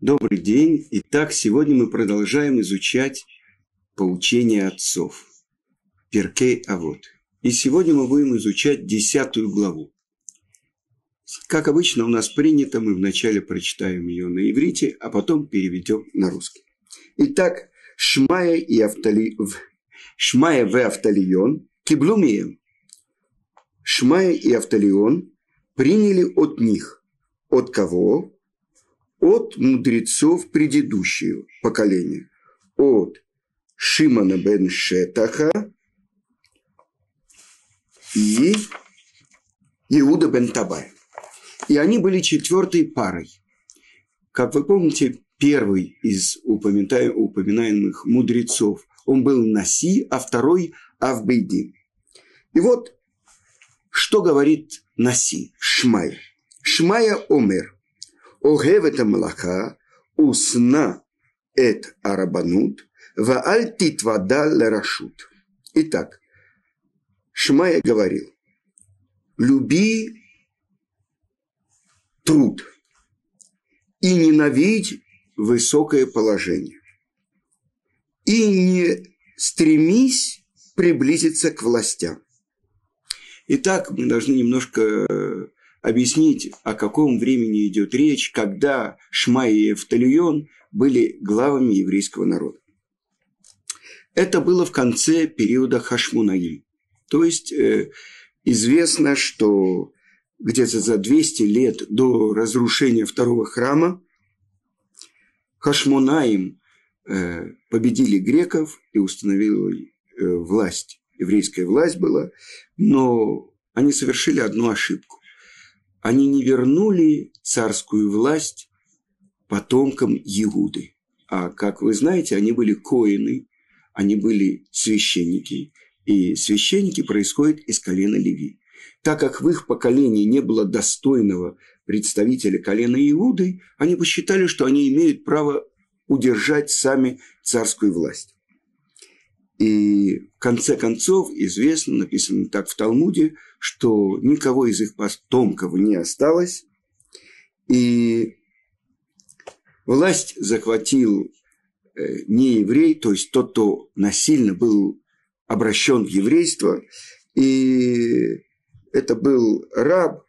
Добрый день. Итак, сегодня мы продолжаем изучать поучение отцов. Перкей Авод. И сегодня мы будем изучать десятую главу. Как обычно у нас принято, мы вначале прочитаем ее на иврите, а потом переведем на русский. Итак, Шмая и Автали... Шмая в Авталион киблумием. Шмая и Авталион приняли от них. От кого? От мудрецов предыдущего поколения, от Шимана бен Шетаха и Иуда бен Табай. И они были четвертой парой. Как вы помните, первый из упоминаемых мудрецов, он был Наси, а второй Авбейдин. И вот, что говорит Наси, Шмай. Шмая Омер – Огев – это молока, усна – это арабанут, вааль титвада ларашут. Итак, Шмая говорил, люби труд и ненавидь высокое положение. И не стремись приблизиться к властям. Итак, мы должны немножко э, объяснить, о каком времени идет речь, когда Шмай и Эфтальон были главами еврейского народа. Это было в конце периода Хашмунаим. То есть э, известно, что где-то за 200 лет до разрушения второго храма Хашмунаим э, победили греков и установили э, власть. Еврейская власть была, но они совершили одну ошибку они не вернули царскую власть потомкам Иуды. А как вы знаете, они были коины, они были священники, и священники происходят из колена Леви. Так как в их поколении не было достойного представителя колена Иуды, они посчитали, что они имеют право удержать сами царскую власть. И в конце концов известно, написано так в Талмуде, что никого из их потомков не осталось. И власть захватил э, не еврей, то есть тот, кто насильно был обращен в еврейство, и это был раб.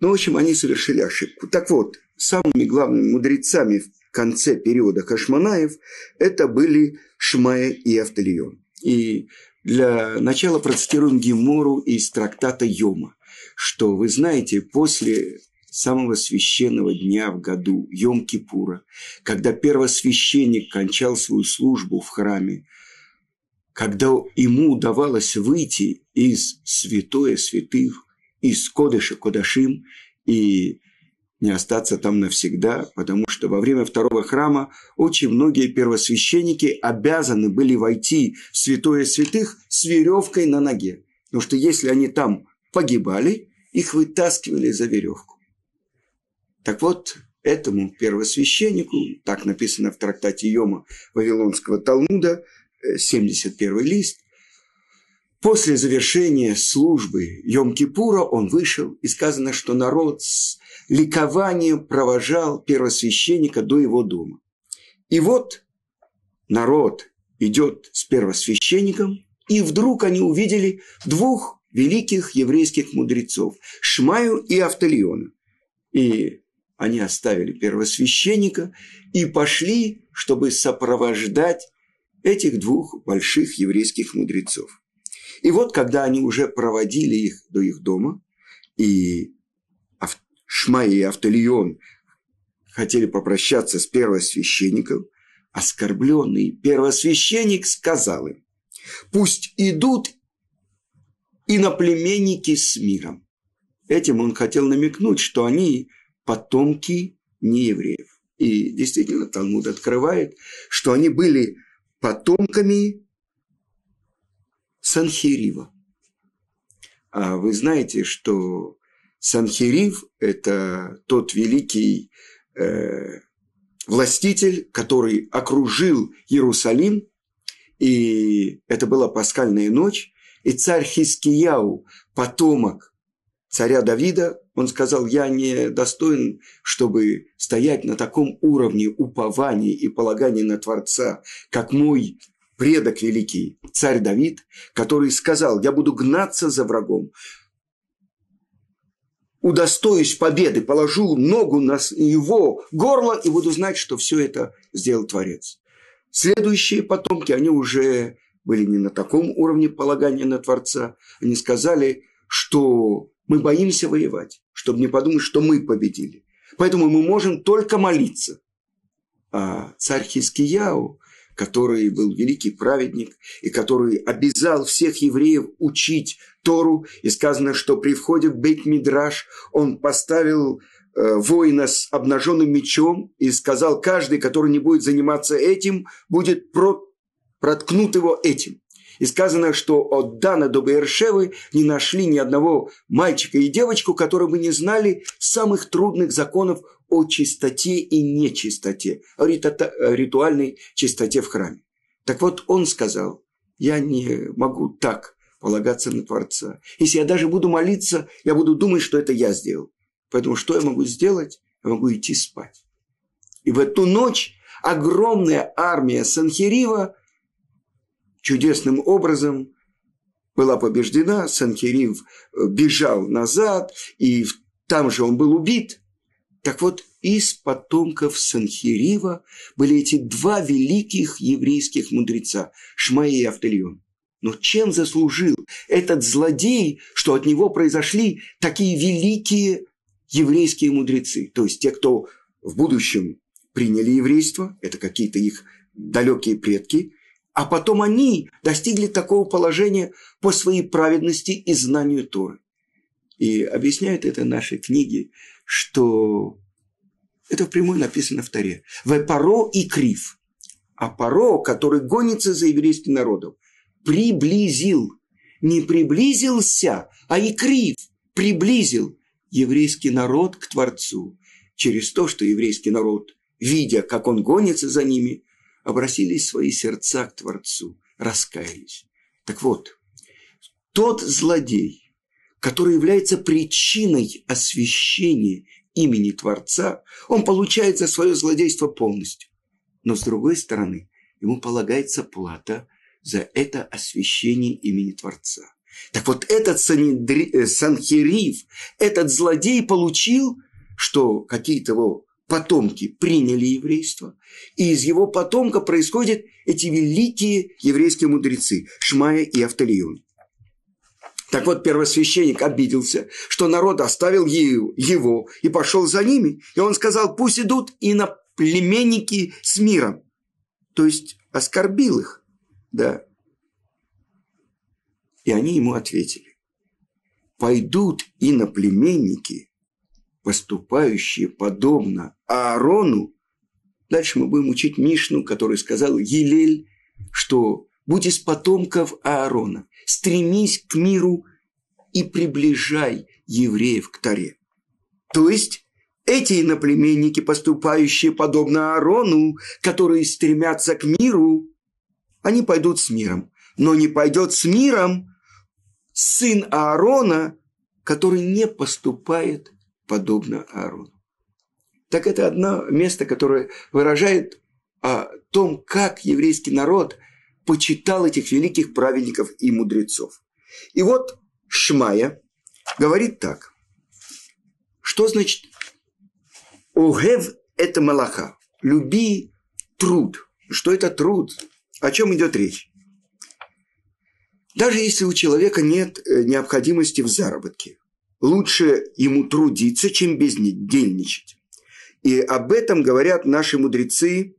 Ну, в общем, они совершили ошибку. Так вот, самыми главными мудрецами в конце периода Хашманаев это были Шмая и Автолион. И для начала процитируем Гемору из трактата Йома, что вы знаете, после самого священного дня в году, Йом-Кипура, когда первосвященник кончал свою службу в храме, когда ему удавалось выйти из святое святых, из Кодыша Кодашим и не остаться там навсегда, потому что во время второго храма очень многие первосвященники обязаны были войти в святое святых с веревкой на ноге. Потому что если они там погибали, их вытаскивали за веревку. Так вот, этому первосвященнику, так написано в трактате Йома Вавилонского Талмуда, 71 э, лист, После завершения службы Йом-Кипура он вышел, и сказано, что народ с ликованием провожал первосвященника до его дома. И вот народ идет с первосвященником, и вдруг они увидели двух великих еврейских мудрецов – Шмаю и Автолиона. И они оставили первосвященника и пошли, чтобы сопровождать этих двух больших еврейских мудрецов. И вот, когда они уже проводили их до их дома, и Шмай и Автолион хотели попрощаться с первосвященником, оскорбленный первосвященник сказал им, пусть идут иноплеменники с миром. Этим он хотел намекнуть, что они потомки неевреев. И действительно, Талмуд открывает, что они были потомками Санхирива. А вы знаете, что Санхирив – это тот великий э, властитель, который окружил Иерусалим, и это была пасхальная ночь, и царь Хискияу, потомок царя Давида, он сказал, я не достоин, чтобы стоять на таком уровне упования и полагания на Творца, как мой предок великий, царь Давид, который сказал, я буду гнаться за врагом, удостоюсь победы, положу ногу на его горло и буду знать, что все это сделал Творец. Следующие потомки, они уже были не на таком уровне полагания на Творца. Они сказали, что мы боимся воевать, чтобы не подумать, что мы победили. Поэтому мы можем только молиться. А царь Хискияу, который был великий праведник и который обязал всех евреев учить Тору, и сказано, что при входе в Бейт-Мидраш он поставил э, воина с обнаженным мечом и сказал, каждый, который не будет заниматься этим, будет про проткнут его этим. И сказано, что от Дана до Бершевы не нашли ни одного мальчика и девочку, которые бы не знали самых трудных законов о чистоте и нечистоте, о ритуальной чистоте в храме. Так вот, он сказал, я не могу так полагаться на Творца. Если я даже буду молиться, я буду думать, что это я сделал. Поэтому что я могу сделать? Я могу идти спать. И в эту ночь огромная армия Санхирива чудесным образом была побеждена, Санхирив э, бежал назад, и там же он был убит. Так вот, из потомков Санхирива были эти два великих еврейских мудреца, Шмаи и Автельон. Но чем заслужил этот злодей, что от него произошли такие великие еврейские мудрецы? То есть те, кто в будущем приняли еврейство, это какие-то их далекие предки, а потом они достигли такого положения по своей праведности и знанию Торы. И объясняют это наши книги, что это впрямую написано в Торе. Паро и Крив. А Паро, который гонится за еврейским народом, приблизил. Не приблизился, а и Крив приблизил еврейский народ к Творцу. Через то, что еврейский народ, видя, как он гонится за ними, обратились свои сердца к Творцу, раскаялись. Так вот, тот злодей, который является причиной освящения имени Творца, он получает за свое злодейство полностью. Но с другой стороны, ему полагается плата за это освящение имени Творца. Так вот, этот э, Санхирив, этот злодей получил, что какие-то его потомки приняли еврейство, и из его потомка происходят эти великие еврейские мудрецы Шмая и Автолион. Так вот, первосвященник обиделся, что народ оставил его и пошел за ними, и он сказал, пусть идут и на племенники с миром. То есть оскорбил их, да. И они ему ответили, пойдут и на племенники поступающие подобно Аарону, дальше мы будем учить Мишну, который сказал Елель, что будь из потомков Аарона, стремись к миру и приближай евреев к Таре. То есть эти иноплеменники, поступающие подобно Аарону, которые стремятся к миру, они пойдут с миром. Но не пойдет с миром сын Аарона, который не поступает подобно Аарону. Так это одно место, которое выражает о том, как еврейский народ почитал этих великих праведников и мудрецов. И вот Шмая говорит так. Что значит «Огев – это малаха» – «люби труд». Что это труд? О чем идет речь? Даже если у человека нет э, необходимости в заработке, лучше ему трудиться, чем бездельничать. И об этом говорят наши мудрецы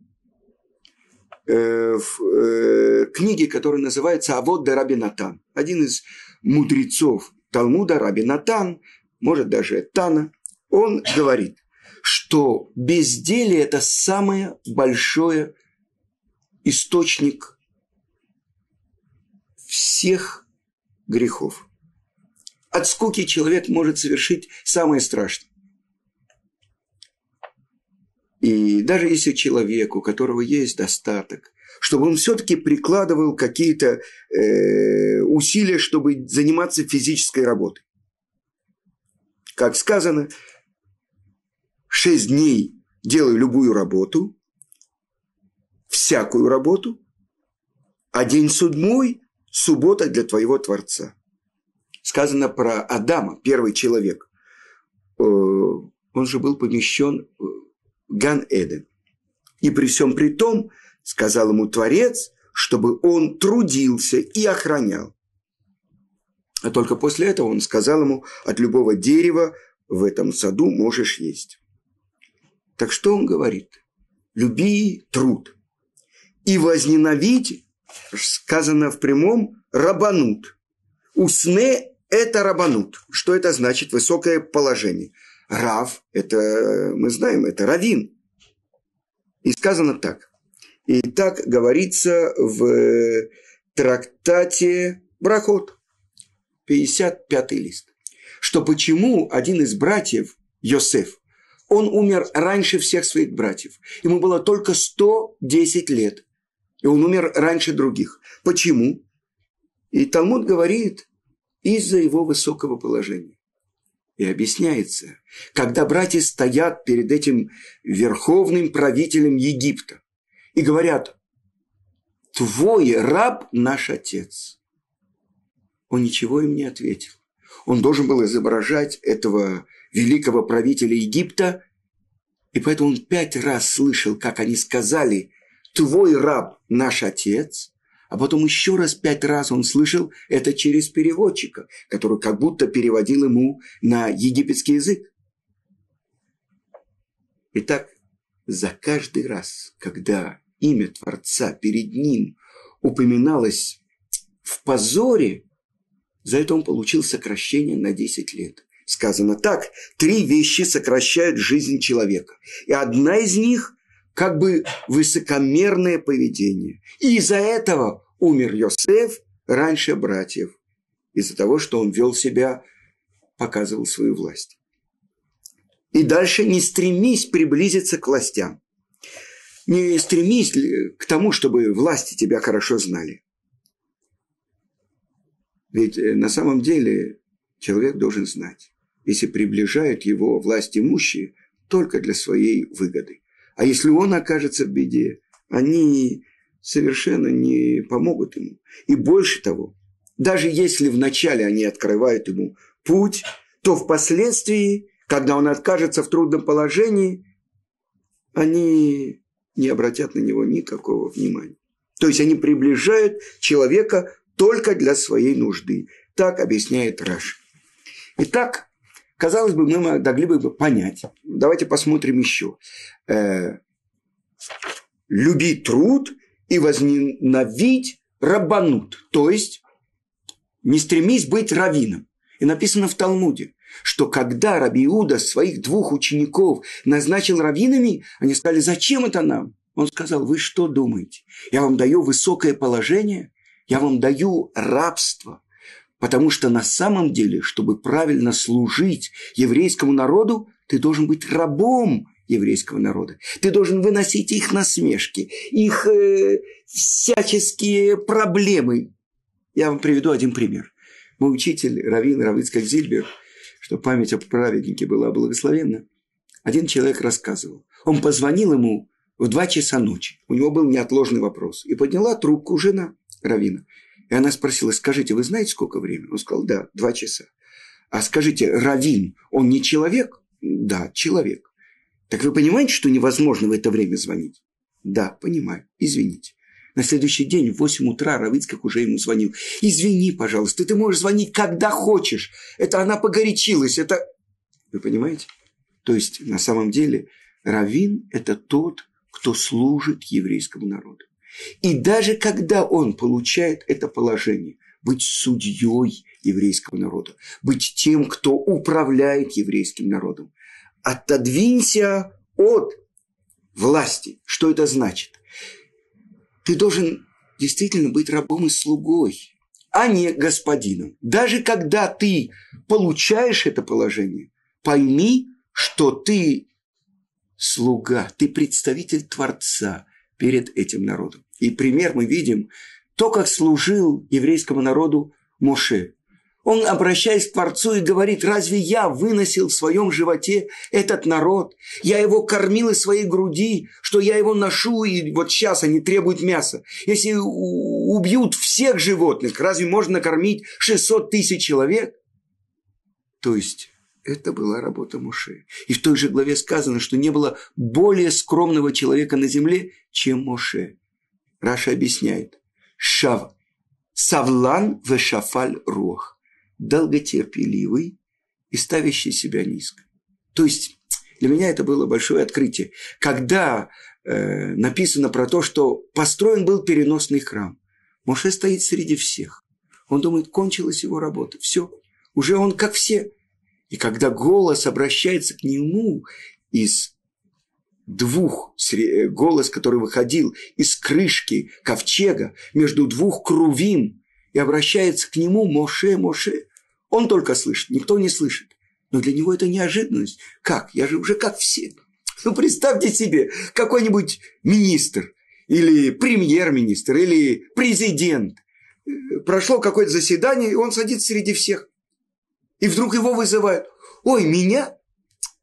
э, в э, книге, которая называется «Авод де Раби Натан». Один из мудрецов Талмуда, Раби Натан, может даже Тана, он говорит, что безделие – это самый большой источник всех грехов. От скуки человек может совершить самое страшное. И даже если человек, у которого есть достаток, чтобы он все-таки прикладывал какие-то э, усилия, чтобы заниматься физической работой. Как сказано, шесть дней делай любую работу, всякую работу, а день седьмой – суббота для твоего Творца. Сказано про Адама, первый человек. Э, он же был помещен в Ган-Эден. И при всем при том, сказал ему Творец, чтобы он трудился и охранял. А только после этого он сказал ему, от любого дерева в этом саду можешь есть. Так что он говорит? Люби труд. И возненавидь, сказано в прямом, рабанут. Усне – это рабанут. Что это значит? Высокое положение. Рав – это, мы знаем, это равин. И сказано так. И так говорится в трактате Брахот. 55 лист, что почему один из братьев, Йосеф, он умер раньше всех своих братьев. Ему было только 110 лет. И он умер раньше других. Почему? И Талмуд говорит, из-за его высокого положения. И объясняется, когда братья стоят перед этим верховным правителем Египта и говорят, твой раб наш отец он ничего им не ответил. Он должен был изображать этого великого правителя Египта, и поэтому он пять раз слышал, как они сказали «Твой раб – наш отец», а потом еще раз пять раз он слышал это через переводчика, который как будто переводил ему на египетский язык. Итак, за каждый раз, когда имя Творца перед ним упоминалось в позоре, за это он получил сокращение на 10 лет. Сказано так, три вещи сокращают жизнь человека. И одна из них как бы высокомерное поведение. И из-за этого умер Йосеф раньше братьев. Из-за того, что он вел себя, показывал свою власть. И дальше не стремись приблизиться к властям. Не стремись к тому, чтобы власти тебя хорошо знали. Ведь э, на самом деле человек должен знать, если приближают его власть имущие только для своей выгоды. А если он окажется в беде, они совершенно не помогут ему. И больше того, даже если вначале они открывают ему путь, то впоследствии, когда он окажется в трудном положении, они не обратят на него никакого внимания. То есть они приближают человека только для своей нужды. Так объясняет Раш. Итак, казалось бы, мы могли бы понять. Давайте посмотрим еще. Э, люби труд и возненавидь рабанут. То есть, не стремись быть раввином. И написано в Талмуде, что когда Раби Иуда своих двух учеников назначил раввинами, они сказали, зачем это нам? Он сказал, вы что думаете? Я вам даю высокое положение, я вам даю рабство, потому что на самом деле, чтобы правильно служить еврейскому народу, ты должен быть рабом еврейского народа. Ты должен выносить их насмешки, их э, всяческие проблемы. Я вам приведу один пример. Мой учитель Равин Равицкак Зильбер, что память о праведнике была благословенна, один человек рассказывал. Он позвонил ему в два часа ночи. У него был неотложный вопрос. И подняла трубку жена. Равина. И она спросила, скажите, вы знаете, сколько времени? Он сказал, да, два часа. А скажите, Равин, он не человек? Да, человек. Так вы понимаете, что невозможно в это время звонить? Да, понимаю. Извините. На следующий день в 8 утра Равицкак уже ему звонил. Извини, пожалуйста, ты можешь звонить, когда хочешь. Это она погорячилась, это... Вы понимаете? То есть, на самом деле, Равин – это тот, кто служит еврейскому народу. И даже когда он получает это положение, быть судьей еврейского народа, быть тем, кто управляет еврейским народом, отодвинься от власти. Что это значит? Ты должен действительно быть рабом и слугой, а не господином. Даже когда ты получаешь это положение, пойми, что ты слуга, ты представитель Творца перед этим народом. И пример мы видим, то, как служил еврейскому народу Моше. Он, обращаясь к Творцу, и говорит, разве я выносил в своем животе этот народ? Я его кормил из своей груди, что я его ношу, и вот сейчас они требуют мяса. Если убьют всех животных, разве можно накормить 600 тысяч человек? То есть, это была работа Моше. И в той же главе сказано, что не было более скромного человека на земле, чем Моше. Раша объясняет. Шав. Савлан вешафаль рух долготерпеливый и ставящий себя низко. То есть для меня это было большое открытие. Когда э, написано про то, что построен был переносный храм, Моше стоит среди всех. Он думает, кончилась его работа. Все, уже он как все. И когда голос обращается к нему из двух, э, голос, который выходил из крышки ковчега между двух крувин, и обращается к нему Моше, Моше, он только слышит, никто не слышит. Но для него это неожиданность. Как? Я же уже как все. Ну, представьте себе, какой-нибудь министр или премьер-министр или президент. Прошло какое-то заседание, и он садится среди всех. И вдруг его вызывают. Ой, меня?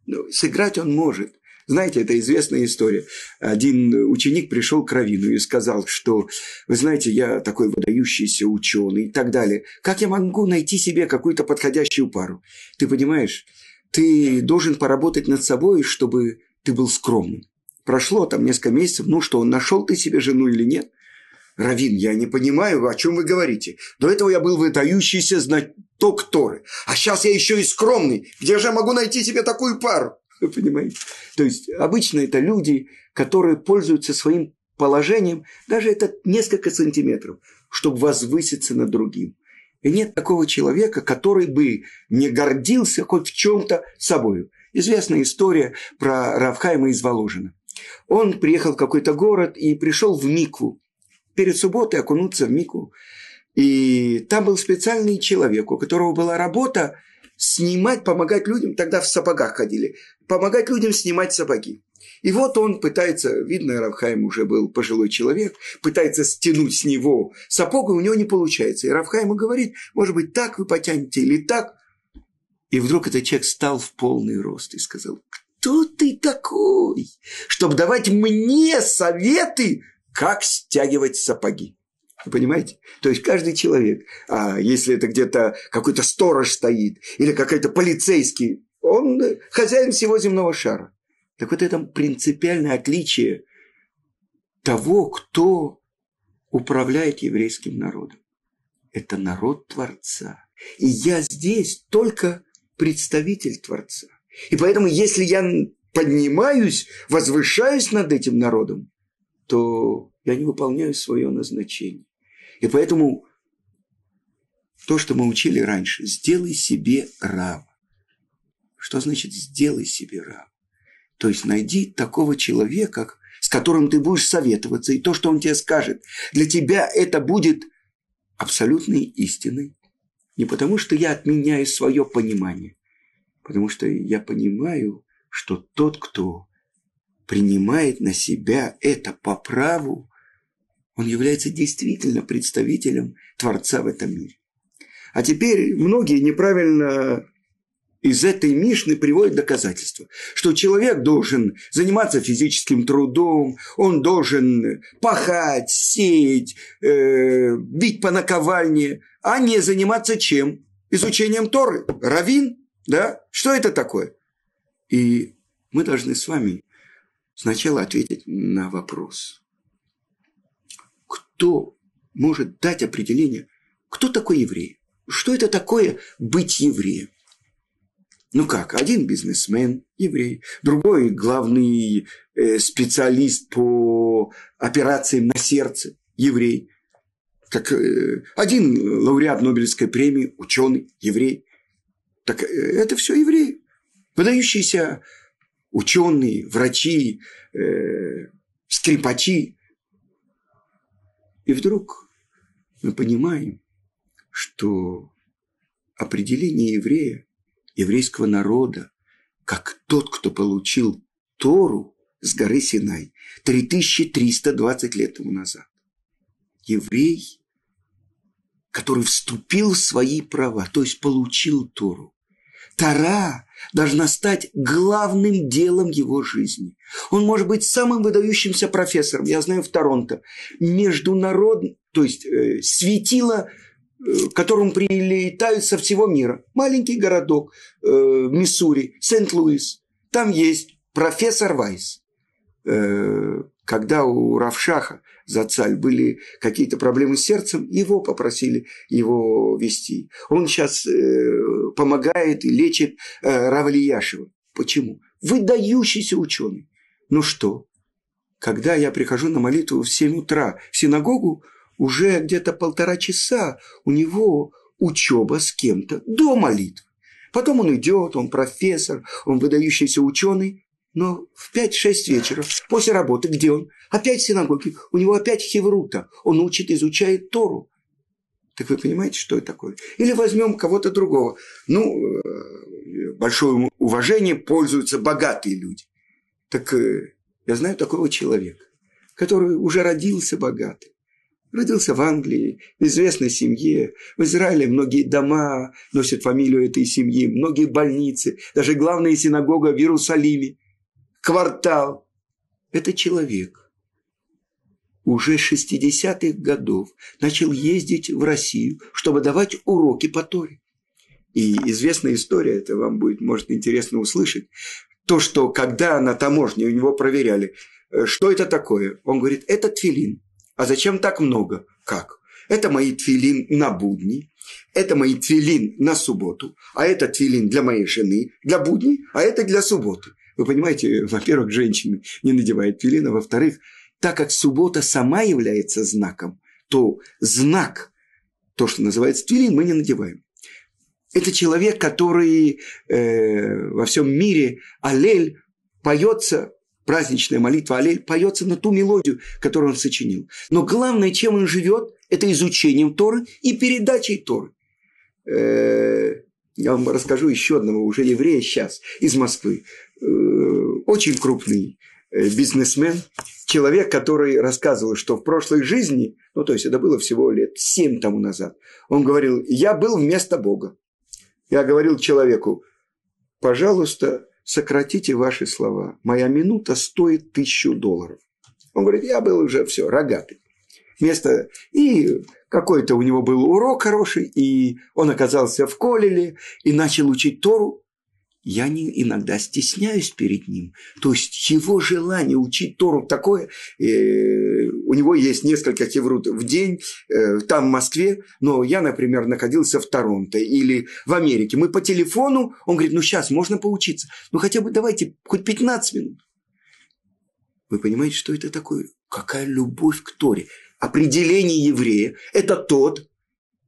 Ну, сыграть он может. Знаете, это известная история. Один ученик пришел к Равину и сказал, что, вы знаете, я такой выдающийся ученый и так далее. Как я могу найти себе какую-то подходящую пару? Ты понимаешь, ты должен поработать над собой, чтобы ты был скромным. Прошло там несколько месяцев, ну что, нашел ты себе жену или нет? Равин, я не понимаю, о чем вы говорите. До этого я был выдающийся знаток Торы. А сейчас я еще и скромный. Где же я могу найти себе такую пару? Вы понимаете? То есть обычно это люди, которые пользуются своим положением, даже это несколько сантиметров, чтобы возвыситься над другим. И нет такого человека, который бы не гордился хоть в чем-то собою. Известная история про Равхайма из Воложина. Он приехал в какой-то город и пришел в Микву. Перед субботой окунуться в Микву. И там был специальный человек, у которого была работа снимать, помогать людям, тогда в сапогах ходили, помогать людям снимать сапоги. И вот он пытается, видно, Равхайм уже был пожилой человек, пытается стянуть с него сапог, и у него не получается. И Равхайм говорит, может быть, так вы потянете или так. И вдруг этот человек стал в полный рост и сказал, кто ты такой, чтобы давать мне советы, как стягивать сапоги? Вы понимаете? То есть каждый человек, а если это где-то какой-то сторож стоит или какой-то полицейский, он хозяин всего земного шара. Так вот это принципиальное отличие того, кто управляет еврейским народом. Это народ Творца. И я здесь только представитель Творца. И поэтому, если я поднимаюсь, возвышаюсь над этим народом, то я не выполняю свое назначение. И поэтому то, что мы учили раньше, сделай себе рав. Что значит сделай себе рав? То есть найди такого человека, с которым ты будешь советоваться, и то, что он тебе скажет, для тебя это будет абсолютной истиной. Не потому, что я отменяю свое понимание, потому что я понимаю, что тот, кто принимает на себя это по праву, он является действительно представителем Творца в этом мире. А теперь многие неправильно из этой Мишны приводят доказательства, что человек должен заниматься физическим трудом, он должен пахать, сеять, э, бить по наковальне, а не заниматься чем? Изучением Торы. Равин, да? Что это такое? И мы должны с вами сначала ответить на вопрос кто может дать определение, кто такой еврей? Что это такое быть евреем? Ну как, один бизнесмен, еврей, другой главный э, специалист по операциям на сердце, еврей. Как, э, один лауреат Нобелевской премии, ученый, еврей. Так э, это все евреи. Выдающиеся ученые, врачи, э, скрипачи, и вдруг мы понимаем, что определение еврея, еврейского народа, как тот, кто получил Тору с горы Синай 3320 лет тому назад. Еврей который вступил в свои права, то есть получил Тору. Тара должна стать главным делом его жизни. Он может быть самым выдающимся профессором, я знаю, в Торонто. Международный, то есть э, светило, э, к которому прилетают со всего мира. Маленький городок, э, Миссури, Сент-Луис. Там есть профессор Вайс. Э, когда у Равшаха за царь были какие-то проблемы с сердцем, его попросили его вести. Он сейчас э, помогает и лечит э, Равлияшева. Почему? Выдающийся ученый. Ну что, когда я прихожу на молитву в 7 утра в синагогу, уже где-то полтора часа у него учеба с кем-то до молитвы. Потом он идет, он профессор, он выдающийся ученый, но в 5-6 вечера, после работы, где он? Опять в синагоге. У него опять хеврута. Он учит, изучает Тору. Так вы понимаете, что это такое? Или возьмем кого-то другого. Ну, э, большое уважение пользуются богатые люди. Так э, я знаю такого человека, который уже родился богатый. Родился в Англии, в известной семье. В Израиле многие дома носят фамилию этой семьи, многие больницы, даже главная синагога в Иерусалиме квартал. Это человек уже 60-х годов начал ездить в Россию, чтобы давать уроки по Торе. И известная история, это вам будет, может, интересно услышать, то, что когда на таможне у него проверяли, э, что это такое, он говорит, это тфилин. А зачем так много? Как? Это мои тфилин на будни, это мои тфилин на субботу, а это тфилин для моей жены, для будней, а это для субботы. Вы понимаете, во-первых, женщины не надевают твилин, а во-вторых, так как суббота сама является знаком, то знак, то, что называется твилин, мы не надеваем. Это человек, который э, во всем мире Алель поется, праздничная молитва Алель поется на ту мелодию, которую он сочинил. Но главное, чем он живет, это изучением Торы и передачей Торы. Э, я вам расскажу еще одного уже еврея сейчас из Москвы. Э, очень крупный э, бизнесмен, человек, который рассказывал, что в прошлой жизни, ну то есть это было всего лет семь тому назад, он говорил, я был вместо Бога. Я говорил человеку, пожалуйста, сократите ваши слова. Моя минута стоит тысячу долларов. Он говорит, я был уже все, рогатый. Место... И какой-то у него был урок хороший, и он оказался в Колеле и начал учить Тору я не, иногда стесняюсь перед ним. То есть его желание учить Тору такое, э, у него есть несколько хеврут в день, э, там в Москве, но я, например, находился в Торонто или в Америке. Мы по телефону, он говорит, ну сейчас можно поучиться, ну хотя бы давайте хоть 15 минут. Вы понимаете, что это такое? Какая любовь к Торе? Определение еврея – это тот,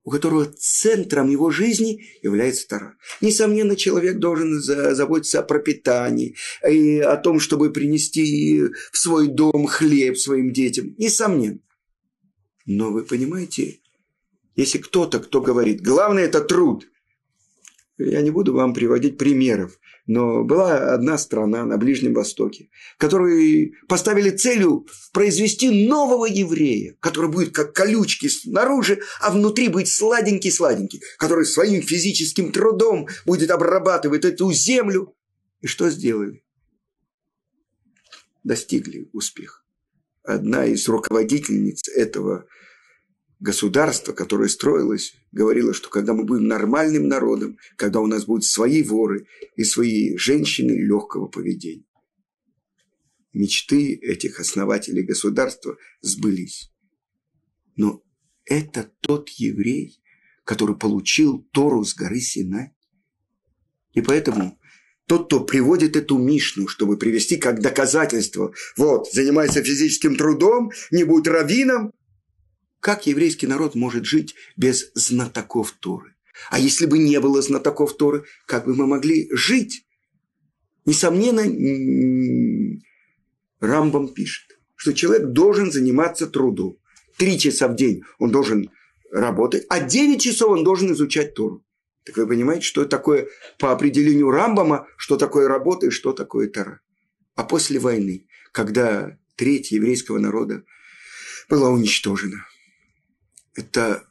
у которого центром его жизни является Тара. Несомненно, человек должен заботиться о пропитании, и о том, чтобы принести в свой дом хлеб своим детям. Несомненно. Но вы понимаете, если кто-то, кто говорит, главное это труд, я не буду вам приводить примеров, но была одна страна на Ближнем Востоке, которые поставили целью произвести нового еврея, который будет как колючки снаружи, а внутри будет сладенький-сладенький, который своим физическим трудом будет обрабатывать эту землю. И что сделали? Достигли успеха. Одна из руководительниц этого государство, которое строилось, говорило, что когда мы будем нормальным народом, когда у нас будут свои воры и свои женщины легкого поведения. Мечты этих основателей государства сбылись. Но это тот еврей, который получил Тору с горы Синай. И поэтому тот, кто приводит эту Мишну, чтобы привести как доказательство, вот, занимается физическим трудом, не будет раввином, как еврейский народ может жить без знатоков Торы? А если бы не было знатоков Торы, как бы мы могли жить? Несомненно, Рамбам пишет, что человек должен заниматься трудом. Три часа в день он должен работать, а девять часов он должен изучать Тору. Так вы понимаете, что такое по определению Рамбама, что такое работа и что такое Тора. А после войны, когда треть еврейского народа была уничтожена, это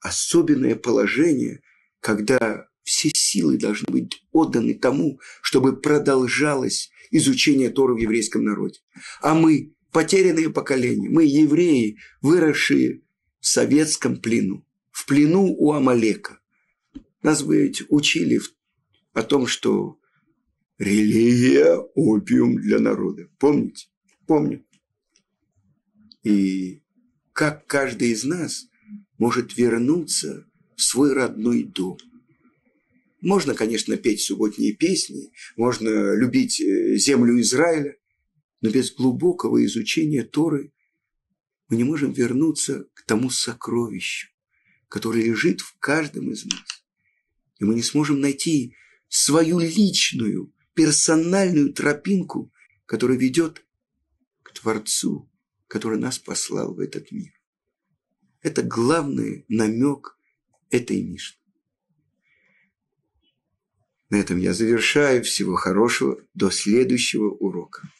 особенное положение, когда все силы должны быть отданы тому, чтобы продолжалось изучение Торы в еврейском народе. А мы, потерянные поколения, мы евреи, выросшие в советском плену, в плену у Амалека. Нас ведь учили о том, что религия – опиум для народа. Помните? Помню. И как каждый из нас может вернуться в свой родной дом. Можно, конечно, петь субботние песни, можно любить э, землю Израиля, но без глубокого изучения Торы мы не можем вернуться к тому сокровищу, которое лежит в каждом из нас. И мы не сможем найти свою личную, персональную тропинку, которая ведет к Творцу, который нас послал в этот мир. Это главный намек этой Мишны. На этом я завершаю. Всего хорошего. До следующего урока.